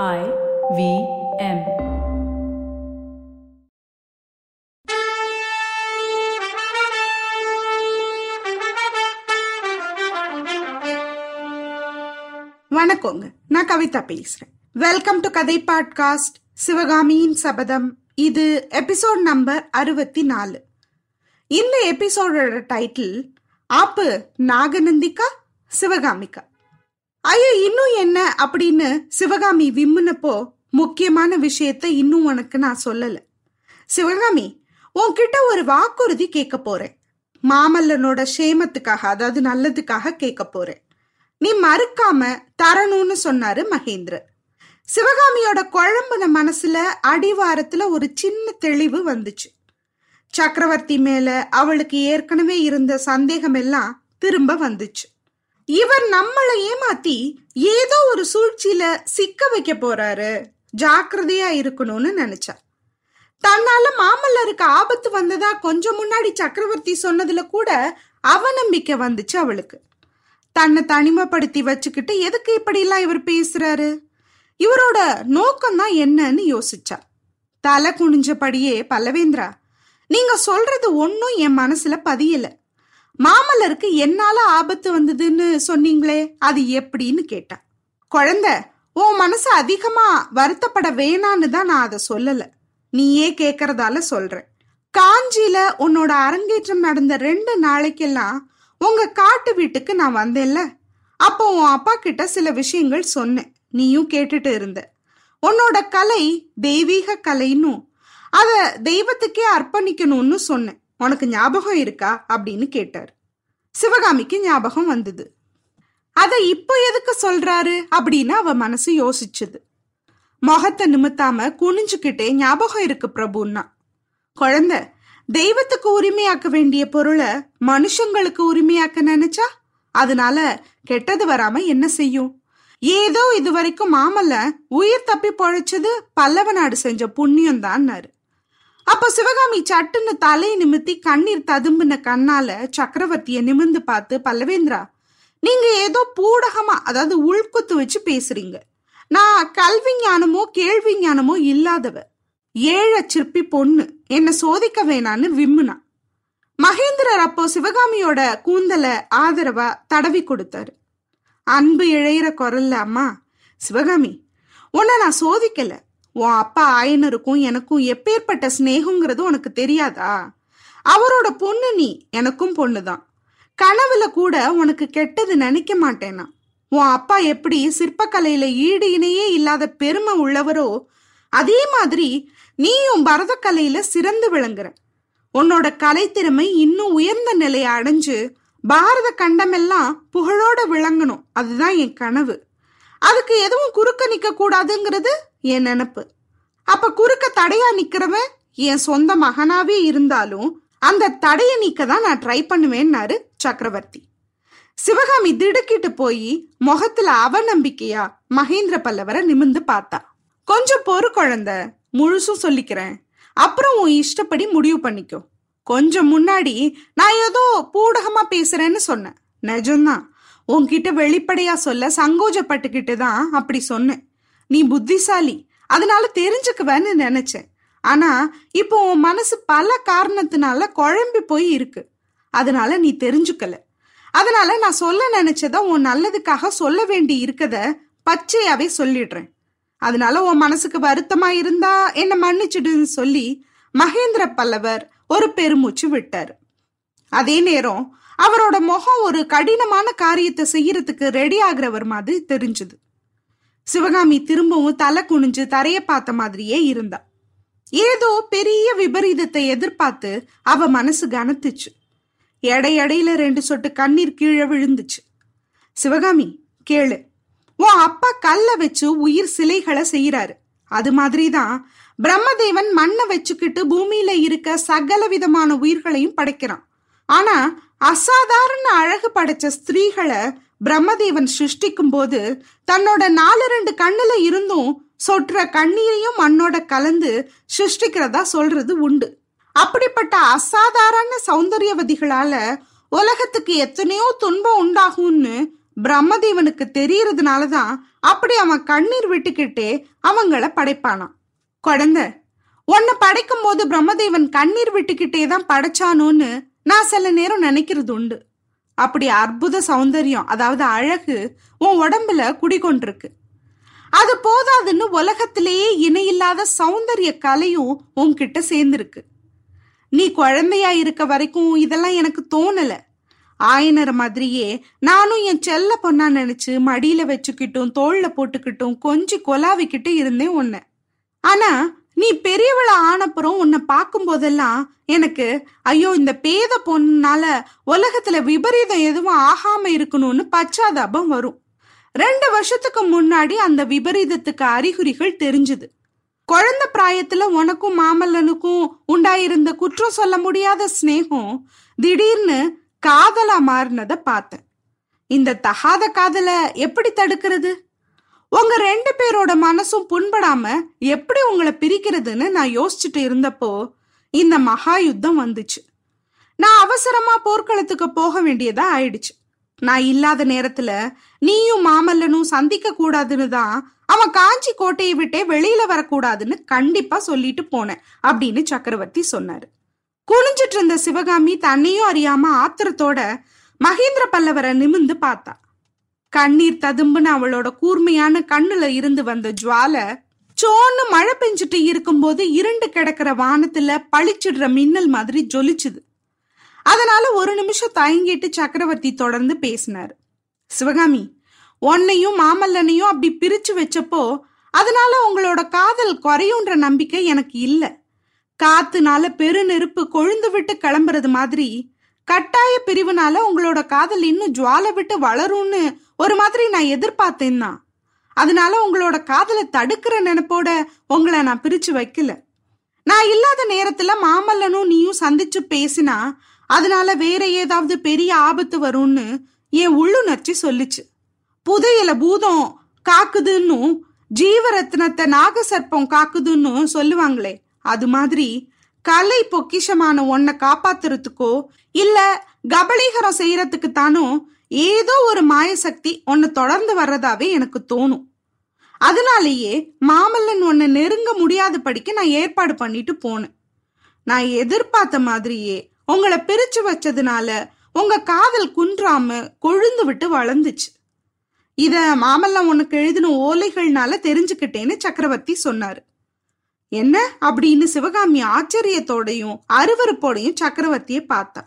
I V M. வணக்கங்க. நான் கவிதா பேசுறேன். வெல்கம் டு கதை பாட்காஸ்ட் சிவகாமியின் சபதம் இது எபிசோட் நம்பர் அறுபத்தி நாலு இந்த எபிசோடோட டைட்டில் ஆப்பு நாகநந்திக்கா சிவகாமிக்கா ஐயோ இன்னும் என்ன அப்படின்னு சிவகாமி விம்முனப்போ முக்கியமான விஷயத்த இன்னும் உனக்கு நான் சொல்லல. சிவகாமி உன்கிட்ட ஒரு வாக்குறுதி கேட்க போறேன். மாமல்லனோட சேமத்துக்காக அதாவது நல்லதுக்காக கேட்க போறேன். நீ மறுக்காம தரணும்னு சொன்னாரு மகேந்திர சிவகாமியோட குழம்புன மனசுல அடிவாரத்துல ஒரு சின்ன தெளிவு வந்துச்சு. சக்கரவர்த்தி மேல அவளுக்கு ஏற்கனவே இருந்த சந்தேகம் எல்லாம் திரும்ப வந்துச்சு. இவர் நம்மளை ஏமாத்தி ஏதோ ஒரு சூழ்ச்சியில சிக்க வைக்க போறாரு. ஜாக்கிரதையா இருக்கணும்னு நினைச்சா தன்னால மாமல்லருக்கு ஆபத்து வந்ததா கொஞ்சம் முன்னாடி சக்கரவர்த்தி சொன்னதுல கூட அவநம்பிக்கை வந்துச்சு அவளுக்கு. தன்னை தனிமைப்படுத்தி வச்சுக்கிட்டு எதுக்கு இப்படிலாம் இவர் பேசுறாரு? இவரோட நோக்கம் தான் என்னன்னு யோசிச்சா தலை குனிஞ்சபடியே பல்லவேந்திரா நீங்க சொல்றது ஒன்னும் என் மனசுல பதியலை. மாமல்லருக்கு என்னால ஆபத்து வந்ததுன்னு சொன்னீங்களே அது எப்படின்னு கேட்டா. குழந்தை உன் மனசு அதிகமா வருத்தப்பட வேணான்னு தான் நான் அதை சொல்லல. நீயே கேக்குறதால சொல்றேன். காஞ்சியில உன்னோட அரங்கேற்றம் நடந்த ரெண்டு நாளைக்கெல்லாம் உங்க காட்டு வீட்டுக்கு நான் வந்தேன்ல. அப்போ உன் அப்பா கிட்ட சில விஷயங்கள் சொன்னேன். நீயும் கேட்டுட்டு இருந்த. உன்னோட கலை தெய்வீக கலைன்னும் அத தெய்வத்துக்கே அர்ப்பணிக்கணும்னு சொன்னேன். உனக்கு ஞாபகம் இருக்கா அப்படின்னு கேட்டார். சிவகாமிக்கு ஞாபகம் வந்தது. அதை இப்போ எதுக்கு சொல்றாரு? அப்படின்னு அவ மனசு யோசிச்சது. முகத்தை நிமித்தாம குனிஞ்சுக்கிட்டே ஞாபகம் இருக்கு பிரபுன்னா. குழந்தை தெய்வத்துக்கு உரிமையாக்க வேண்டிய பொருளை மனுஷங்களுக்கு உரிமையாக்க நினைச்சா? அதனால கெட்டது வராம என்ன செய்யும்? ஏதோ இது வரைக்கும் மாமல்ல உயிர் தப்பி பொழைச்சது பல்லவ நாடு செஞ்ச புண்ணியம் தான்னாரு அப்ப சிவகாமி சட்டுன்னு தலையை நிமித்தி கண்ணீர் ததும்புன கண்ணால சக்கரவர்த்திய நிமிர்ந்து பார்த்து பல்லவேந்திரா நீங்க ஏதோ பூடகமா அதாவது உள்குத்து வச்சு பேசுறீங்க. நான் கல்வி ஞானமோ கேள்வி ஞானமோ இல்லாதவ. ஏழை சிற்பி பொண்ணு என்ன சோதிக்க வேணான்னு விம்முனா. மகேந்திரர் அப்போ சிவகாமியோட கூந்தல ஆதரவா தடவி கொடுத்தாரு. அன்பு இழையிற குரல்ல அம்மா. சிவகாமி உன்னை நான் சோதிக்கல. உன் அப்பா ஆயனருக்கும் எனக்கும் எப்பேற்பட்ட சிநேகங்கிறது உனக்கு தெரியாதா? அவரோட பொண்ணு நீ எனக்கும் பொண்ணுதான். கனவுல கூட உனக்கு கெட்டது நினைக்க மாட்டேனா? உன் அப்பா எப்படி சிற்பக்கலையில ஈடு இணையே இல்லாத பெருமை உள்ளவரோ அதே மாதிரி நீயும் பரதக்கலையில சிறந்து விளங்குற. உன்னோட கலைத்திறமை இன்னும் உயர்ந்த நிலையை அடைஞ்சு பாரத கண்டமெல்லாம் புகழோட விளங்கணும். அதுதான் என் கனவு. அதுக்கு எதுவும் குறுக்க நிக்க கூடாதுங்கிறது என் நினப்பு. அப்ப குறுக்க தடையா நிக்கிறவன் என் சொந்த மகனாவே இருந்தாலும் அந்த தடையை நீக்க தான் நான் ட்ரை பண்ணுவேன்னாரு சக்கரவர்த்தி. சிவகாமி திடுக்கிட்டு போய் முகத்துல அவநம்பிக்கையா மகேந்திர பல்லவரை நிமிந்து பார்த்தா. கொஞ்சம் பொறு குழந்தை முழுசும் சொல்லிக்கிறேன். அப்புறம் உன் இஷ்டப்படி முடிவு பண்ணிக்கோ. கொஞ்சம் முன்னாடி நான் ஏதோ பூடகமா பேசுறேன்னு சொன்னேன். நிஜம்தான். உன்கிட்ட வெளிப்படையா சொல்ல சங்கோஜப்பட்டுக்கிட்டு தான் அப்படி சொன்னேன். நீ புத்திசாலி. அதனால தெரிஞ்சுக்குவேன்னு நினைச்சேன். ஆனா இப்போ உன் மனசு பல காரணத்தினால குழம்பி போய் இருக்கு. அதனால நீ தெரிஞ்சுக்கல. அதனால நான் சொல்ல நினைச்சத உன் நல்லதுக்காக சொல்ல வேண்டி இருக்கத பச்சையாவே சொல்லிடுறேன். அதனால உன் மனசுக்கு வருத்தமா இருந்தா என்ன மன்னிச்சிடுன்னு சொல்லி மகேந்திர பல்லவர் ஒரு பெருமூச்சு விட்டாரு. அதே நேரம் அவரோட முகம் ஒரு கடினமான காரியத்தை செய்யறதுக்கு ரெடி ஆகிறவர் மாதிரி தெரிஞ்சது. சிவகாமி திரும்பவும் தலை குனிஞ்சு தரைய பார்த்த மாதிரியே இருந்தா. ஏதோ பெரிய விபரீதத்தை எதிர்பார்த்து அவ மனசு கனத்துச்சு. எடை எடையில ரெண்டு சொட்டு கண்ணீர் கீழே விழுந்துச்சு. சிவகாமி கேளு. உன் அப்பா கல்ல வச்சு உயிர் சிலைகளை செய்யறாரு அது மாதிரிதான் பிரம்மதேவன் மண்ணை வச்சுக்கிட்டு பூமியில இருக்க சகல விதமான உயிர்களையும் படைக்கிறான். ஆனா அசாதாரண அழகு படைச்ச ஸ்திரீகளை பிரம்மதேவன் சிருஷ்டிக்கும் போது தன்னோட நாலு ரெண்டு கண்ணுல இருந்தும் சொற்ற கண்ணீரையும் மண்ணோட கலந்து சிருஷ்டிக்கிறதா சொல்றது உண்டு. அப்படிப்பட்ட அசாதாரண சௌந்தரியவதிகளால உலகத்துக்கு எத்தனையோ துன்பம் உண்டாகும்னு பிரம்மதேவனுக்கு தெரியறதுனாலதான் அப்படி அவன் கண்ணீர் விட்டுக்கிட்டே அவங்கள படைப்பானான். குழந்த உன்னை படைக்கும் போது பிரம்மதேவன் கண்ணீர் விட்டுக்கிட்டே தான் படைச்சானோன்னு நான் சில நேரம் நினைக்கிறது உண்டு. அப்படி அற்புத சௌந்தரியம் அதாவது அழகு உன் உடம்புல குடிகொண்டிருக்கு. அது போதாதுன்னு உலகத்திலேயே இணையில்லாத சௌந்தரிய கலையும் உன்கிட்ட சேர்ந்திருக்கு. நீ குழந்தையா இருக்க வரைக்கும் இதெல்லாம் எனக்கு தோணல. ஆயனர் மாதிரியே நானும் என் செல்ல பொண்ணா நினைச்சு மடியில வச்சுக்கிட்டும் தோல்ல போட்டுக்கிட்டும் கொஞ்சம் கொலாவிக்கிட்டு இருந்தேன் உன்னை. ஆனா நீ பெரியவளை ஆனப்புறம் உன்னை பார்க்கும் போதெல்லாம் எனக்கு ஐயோ இந்த பேத பொண்ணுனால உலகத்துல விபரீதம் எதுவும் ஆகாம இருக்கணும்னு பச்சாதாபம் வரும். ரெண்டு வருஷத்துக்கு முன்னாடி அந்த விபரீதத்துக்கு அறிகுறிகள் தெரிஞ்சுது. குழந்தை பிராயத்துல உனக்கும் மாமல்லனுக்கும் உண்டாயிருந்த குற்றம் சொல்ல முடியாத ஸ்னேகம் திடீர்னு காதலா மாறினத பார்த்தேன். இந்த தகாத காதல எப்படி தடுக்கிறது? உங்க ரெண்டு பேரோட மனசும் புண்படாம எப்படி உங்களை பிரிக்கிறதுன்னு நான் யோசிச்சுட்டு இருந்தப்போ இந்த மகா யுத்தம் வந்துச்சு. நான் அவசரமா போர்க்களத்துக்கு போக வேண்டியதா ஆயிடுச்சு. நான் இல்லாத நேரத்துல நீயும் மாமல்லனும் சந்திக்க கூடாதுன்னு தான் அவன் காஞ்சி கோட்டையை விட்டே வெளியில வரக்கூடாதுன்னு கண்டிப்பா சொல்லிட்டு போனேன் அப்படின்னு சக்கரவர்த்தி சொன்னாரு. குனிஞ்சிட்டு இருந்த சிவகாமி தன்னையும் அறியாம ஆத்திரத்தோட மகேந்திர பல்லவரை நிமிந்து பார்த்தா. கண்ணீர் ததும்புன்னு அவளோட கூர்மையான கண்ணுல இருந்து வந்த ஜுவால சோன்னு மழை பெஞ்சிட்டு இருக்கும்போது இருண்டு கிடக்கிற வானத்துல பளிச்சிடுற மின்னல் மாதிரி ஜொலிச்சுது. அதனால ஒரு நிமிஷம் தயங்கிட்டு சக்கரவர்த்தி தொடர்ந்து பேசினார். சிவகாமி உன்னையும் மாமல்லனையும் அப்படி பிரிச்சு வச்சப்போ அதனால உங்களோட காதல் குறையுன்ற நம்பிக்கை எனக்கு இல்ல. காத்துனால பெருநெருப்பு கொழுந்து விட்டு கிளம்புறது மாதிரி கட்டாய பிரிவுனால உங்களோட காதல் இன்னும் ஜுவால விட்டு வளரும்னு ஒரு மாதிரி நான் எதிர்பார்த்தேன் தான் அதனால உங்களோட காதலை தடுக்கிற நினைப்போட உங்களை நான் பிரிச்சு வைக்கல. நான் இல்லாத நேரத்துல மாமல்லனும் நீயும் சந்திச்சு பேசினா அதனால வேற ஏதாவது பெரிய ஆபத்து வரும்னு என் உள்ளுணர்ச்சி சொல்லுச்சு. புதையல பூதம் காக்குதுன்னும் ஜீவரத்னத்தை நாகசர்ப்பம் காக்குதுன்னு சொல்லுவாங்களே அது மாதிரி கலை பொக்கிஷமான உன்னை காப்பாத்துறதுக்கோ இல்ல கபலீகரம் செய்யறதுக்கு தானும் ஏதோ ஒரு மாயசக்தி ஒன்னு தொடர்ந்து வர்றதாவே எனக்கு தோணும். அதனாலேயே மாமல்லன் உன்னை நெருங்க முடியாத படிக்க நான் ஏற்பாடு பண்ணிட்டு போனேன். நான் எதிர்பார்த்த மாதிரியே உங்களை பிரிச்சு வச்சதுனால உங்க காதல் குன்றாம கொழுந்து விட்டு வளர்ந்துச்சு. இத மாமல்லம் உனக்கு எழுதின ஓலைகள்னால தெரிஞ்சுக்கிட்டேன்னு சக்கரவர்த்தி சொன்னாரு. என்ன? அப்படின்னு சிவகாமி ஆச்சரியத்தோடையும் அருவருப்போடையும் சக்கரவர்த்தியை பார்த்தா.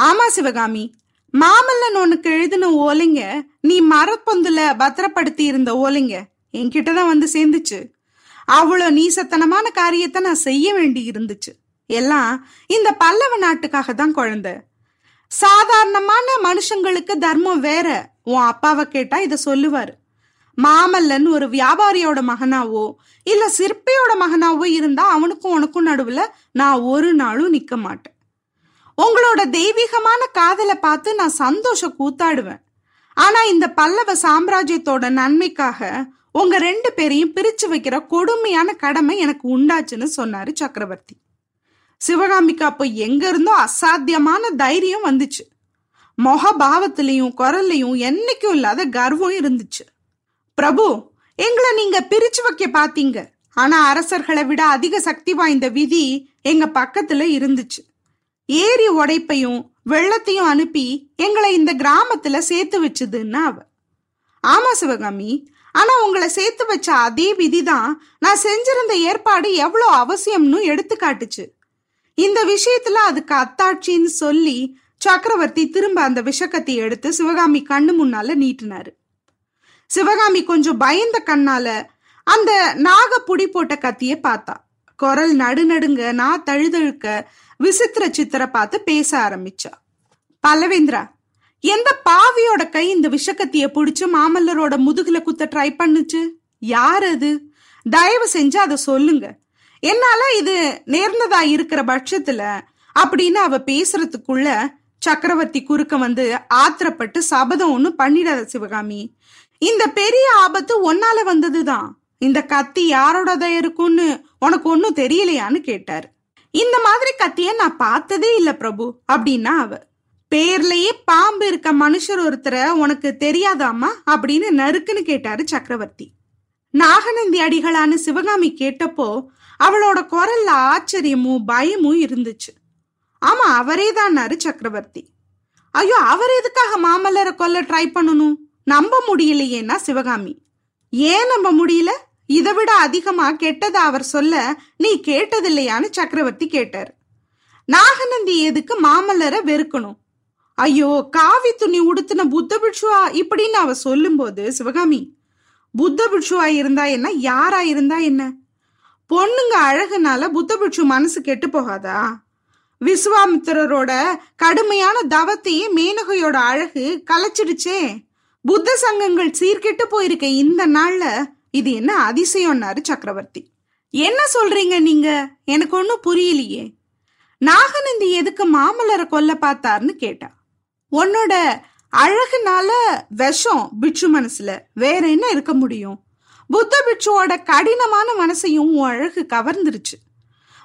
ஆமா சிவகாமி மாமல்லன் உனக்கு எழுதின ஓலைங்க நீ மரப்பொந்துல பத்திரப்படுத்தி இருந்த ஓலைங்க என்கிட்ட தான் வந்து சேர்ந்துச்சு. அவ்வளோ நீசத்தனமான காரியத்தை நான் செய்ய வேண்டி இருந்துச்சு எல்லாம் இந்த பல்லவ நாட்டுக்காக தான் குழந்தை. சாதாரணமான மனுஷங்களுக்கு தர்மம் வேற. உன் அப்பாவை கேட்டா இத சொல்லுவாரு. மாமல்லன் ஒரு வியாபாரியோட மகனாவோ இல்ல சிற்பியோட மகனாவோ இருந்தா அவனுக்கும் உனக்கும் நடுவுல நான் ஒரு நாளும் நிக்க மாட்டேன். உங்களோட தெய்வீகமான காதலை பார்த்து நான் சந்தோஷ கூத்தாடுவேன். ஆனா இந்த பல்லவ சாம்ராஜ்யத்தோட நன்மைக்காக உங்க ரெண்டு பேரையும் பிரிச்சு வைக்கிற கொடுமையான கடமை எனக்கு உண்டாச்சுன்னு சொன்னாரு சக்கரவர்த்தி. சிவகாமிக்கு அப்போ எங்க இருந்தோ அசாத்தியமான தைரியம் வந்துச்சு. முக பாவத்திலையும் குரல்லையும் என்னைக்கும் இல்லாத கர்வம் இருந்துச்சு. பிரபு எங்களை நீங்க பிரிச்சு வைக்க பாத்தீங்க. ஆனா அரசர்களை விட அதிக சக்தி வாய்ந்த விதி எங்க பக்கத்துல இருந்துச்சு. ஏரி உடைப்பையும் வெள்ளத்தையும் அனுப்பி எங்களை இந்த கிராமத்துல சேர்த்து வச்சுதுன்னா அவ. ஆமா சிவகாமி ஆனா உங்களை சேர்த்து வச்ச அதே விதிதான் நான் செஞ்சிருந்த ஏற்பாடு எவ்வளோ அவசியம்னு எடுத்து காட்டுச்சு. இந்த விஷயத்துல அதுக்கு அத்தாட்சின்னு சொல்லி சக்கரவர்த்தி திரும்ப அந்த விஷக்கத்தை எடுத்து சிவகாமி கண்ணு முன்னால நீட்டினாரு. சிவகாமி கொஞ்சம் பயந்த கண்ணால அந்த நாக புடி போட்ட கத்திய பார்த்தா. குரல் நடுநடுங்க நான் தழுதழுக்க விசித்திர சித்திர பார்த்து பேச ஆரம்பிச்சா. பல்லவேந்திரா எந்த பாவியோட கை இந்த விஷக்கத்திய புடிச்சு மாமல்லரோட முதுகுல குத்த ட்ரை பண்ணுச்சு? யார் அது? தயவு செஞ்சு அதை சொல்லுங்க. என்னால இது நேர்ந்ததா இருக்கிற பட்சத்துல அப்படின்னு அவ பேசுறதுக்குள்ள சக்கரவர்த்தி குறுக்க வந்து ஆத்திரப்பட்டு சபதம் ஒன்னும் பண்ணிடாத சிவகாமி. இந்த பெரிய ஆபத்து ஒன்னால வந்ததுதான். இந்த கத்தி யாரோடதான் இருக்கும்னு உனக்கு ஒன்னும் தெரியலையான்னு கேட்டாரு. இந்த மாதிரி கத்திய நான் பார்த்ததே இல்ல பிரபு அப்படின்னா அவ. பேர்லயே பாம்பு இருக்க மனுஷர் ஒருத்தரை உனக்கு தெரியாதாமா அப்படின்னு நறுக்குன்னு கேட்டாரு சக்கரவர்த்தி. நாகநந்தி அடிகளான சிவகாமி கேட்டப்போ அவளோட குரல்ல ஆச்சரியமும் பயமும் இருந்துச்சு. ஆமா அவரே தான்னாரு சக்கரவர்த்தி. ஐயோ அவர் எதுக்காக மாமல்லரை கொல்ல ட்ரை பண்ணணும்? நம்ப முடியலையேன்னா சிவகாமி. ஏன் நம்ப முடியல? இதை விட அதிகமா கெட்டதா அவர் சொல்ல நீ கேட்டதில்லையான்னு சக்கரவர்த்தி கேட்டார். நாகநந்தி எதுக்கு மாமல்லரை வெறுக்கணும்? ஐயோ காவி துணி உடுத்தின புத்த பிட்சுவா இப்படின்னு அவ சொல்லும்போது சிவகாமி புத்த பிட்சுவா இருந்தா என்ன? யாரா இருந்தா என்ன? பொண்ணுங்க அழகுனால புத்த பிட்சு மனசு கெட்டு போகாதா? விஸ்வாமித்திரரோட கடுமையான தவத்தையே மேனகையோட அழகு கலைச்சிடுச்சே. புத்த சங்கங்கள் சீர்கெட்டு போயிருக்க இந்த நாள்ல இது என்ன அதிசயம்னாரு சக்கரவர்த்தி. என்ன சொல்றீங்க நீங்க? எனக்கு ஒன்றும் புரியலையே. நாகநந்தி எதுக்கு மாமல்லரை கொல்ல பார்த்தாருன்னு கேட்டா. உன்னோட அழகுனால விஷம் பிட்சு மனசுல. வேற என்ன இருக்க முடியும்? புத்த பிட்சுவோட கடினமான மனசையும் உன் அழகு கவர்ந்துருச்சு.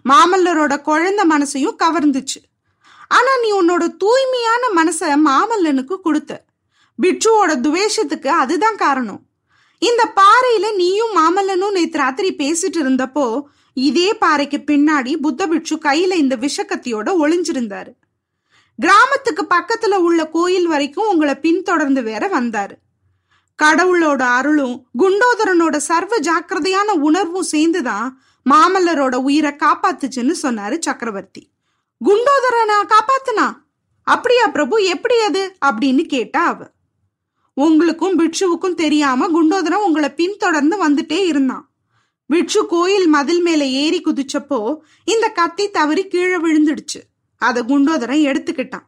மாமல்லரோட குழந்தை மனசையும் கவர்ந்துச்சு. ஆனா நீ உன்னோட தூய்மையான மனசை மாமல்லனுக்கு கொடுத்த. பிட்சுவோட துவேஷத்துக்கு அதுதான் காரணம். இந்த பாறையில நீயும் மாமல்லனும் நேத்து ராத்திரி பேசிட்டு இருந்தப்போ இதே பாறைக்கு பின்னாடி புத்த பிட்சு கையில இந்த விஷக்கத்தியோட ஒளிஞ்சிருந்தாரு. கிராமத்துக்கு பக்கத்துல உள்ள கோயில் வரைக்கும் உங்களை பின்தொடர்ந்து வேற வந்தாரு. கடவுளோட அருளும் குண்டோதரனோட சர்வ ஜாக்கிரதையான உணர்வும் சேர்ந்துதான் மாமல்லரோட உயிரை காப்பாத்துச்சுன்னு சொன்னாரு சக்கரவர்த்தி. குண்டோதரனா காப்பாத்துனா? அப்படியா பிரபு எப்படி அது? அப்படின்னு கேட்டா அவ. உங்களுக்கும் பிட்சுவுக்கும் தெரியாம குண்டோதரன் உங்களை பின்தொடர்ந்து வந்துட்டே இருந்தான். பிட்சு கோயில் மதில் மேல ஏறி குதிச்சப்போ இந்த கத்தி தவறி கீழே விழுந்துடுச்சு. அத குண்டோதரன் எடுத்துக்கிட்டான்.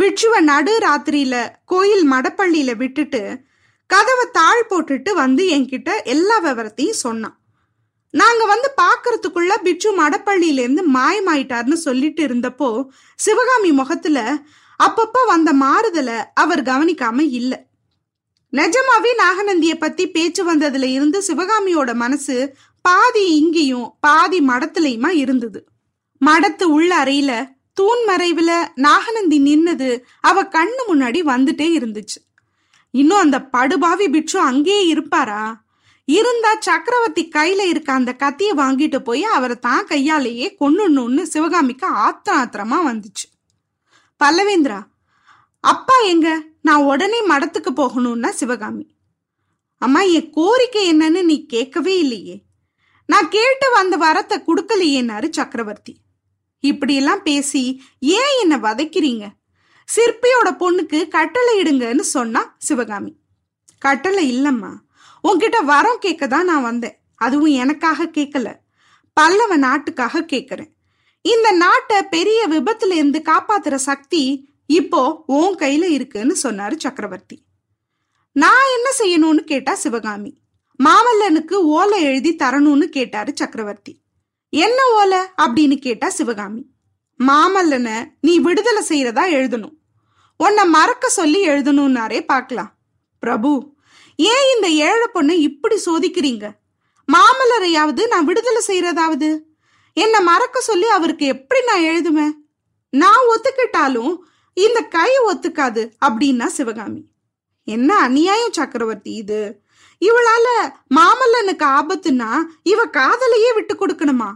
பிட்சுவை நடு ராத்திரியில கோயில் மடப்பள்ளியில விட்டுட்டு கதவை தாழ் போட்டுட்டு வந்து என்கிட்ட எல்லா விவரத்தையும் சொன்னான். நாங்க வந்து பாக்குறதுக்குள்ள பிட்சு மடப்பள்ளியில இருந்து மாயமாயிட்டார்னு சொல்லிட்டு இருந்தப்போ சிவகாமி முகத்துல அப்பப்ப வந்த மாறுதலை அவர் கவனிக்காம இல்லை. நிஜமாவே நாகநந்திய பத்தி பேச்சு வந்ததுல இருந்து சிவகாமியோட மனசு பாதி இங்கேயும் பாதி மடத்துலயுமா இருந்தது. மடத்து உள்ள அறையில தூண் மறைவுல நாகநந்தி நின்னது அவ கண்ணு முன்னாடி வந்துட்டே இருந்துச்சு. இன்னும் அந்த படுபாவி பிட்சு அங்கேயே இருப்பாரா? இருந்தா சக்கரவர்த்தி கையில இருக்க அந்த கத்திய வாங்கிட்டு போய் அவரை தான் கையாலேயே கொன்னுடணும்னு சிவகாமிக்கு ஆத்திரம் ஆத்திரமா வந்துச்சு. பல்லவேந்திரா அப்பா எங்க? நான் உடனே மடத்துக்கு போகணும்னா சிவகாமி. அம்மா என் கோரிக்கை என்னன்னு நீ கேட்கவே இல்லையே. நான் கேட்டு வந்த வரத்தை கொடுக்கலையேனாரு சக்கரவர்த்தி. இப்படியெல்லாம் பேசி ஏன் என்ன வதைக்கிறீங்க? சிற்பியோட பொண்ணுக்கு கட்டளை இடுங்கன்னு சொன்னா சிவகாமி. கட்டளை இல்லம்மா. உன்கிட்ட வரம் கேட்க தான் நான் வந்தேன். அதுவும் எனக்காக கேட்கல. பல்லவ நாட்டுக்காக கேட்கறேன். இந்த நாட்டை பெரிய விபத்துல இருந்து காப்பாத்துற சக்தி இப்போ உன் கையில இருக்குன்னு சொன்னாரு சக்கரவர்த்தி. நான் என்ன செய்யணும்னு கேட்டா சிவகாமி. மாமல்லனுக்கு ஓலை எழுதி தரணும்னு கேட்டாரு சக்கரவர்த்தி. என்ன ஓலை அப்படின்னு கேட்டா சிவகாமி. மாமல்லனை நீ விடுதலை செய்யறதா எழுதணும். உன்னை மறக்க சொல்லி எழுதணும்னாரே பார்க்கலாம். பிரபு ஏன் இந்த ஏழை பொண்ணை இப்படி சோதிக்கிறீங்க? மாமல்லரையாவது நான் விடுதலை செய்யறதாவது? என்னை மறக்க சொல்லி அவருக்கு எப்படி நான் எழுதுவேன்? நான் ஒத்துக்கிட்டாலும் இந்த கை ஒத்துக்காது அப்படின்னா சிவகாமி. என்ன அநியாயம் சக்கரவர்த்தி இது? இவளால மாமல்லனுக்கு ஆபத்துன்னா இவ காதலையே விட்டு கொடுக்கணுமா?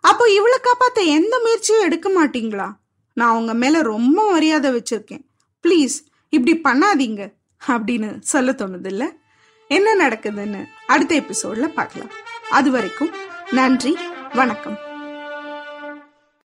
அப்போ இவளை காப்பாத்த எந்த முயற்சியும் எடுக்க மாட்டீங்களா? நான் உங்க மேல ரொம்ப மரியாதை வச்சிருக்கேன். ப்ளீஸ் இப்படி பண்ணாதீங்க. அப்படின்னு சொல்ல தோணுது இல்ல என்ன நடக்குதுன்னு அடுத்த எபிசோட்ல பார்க்கலாம். அது வரைக்கும் நன்றி வணக்கம்.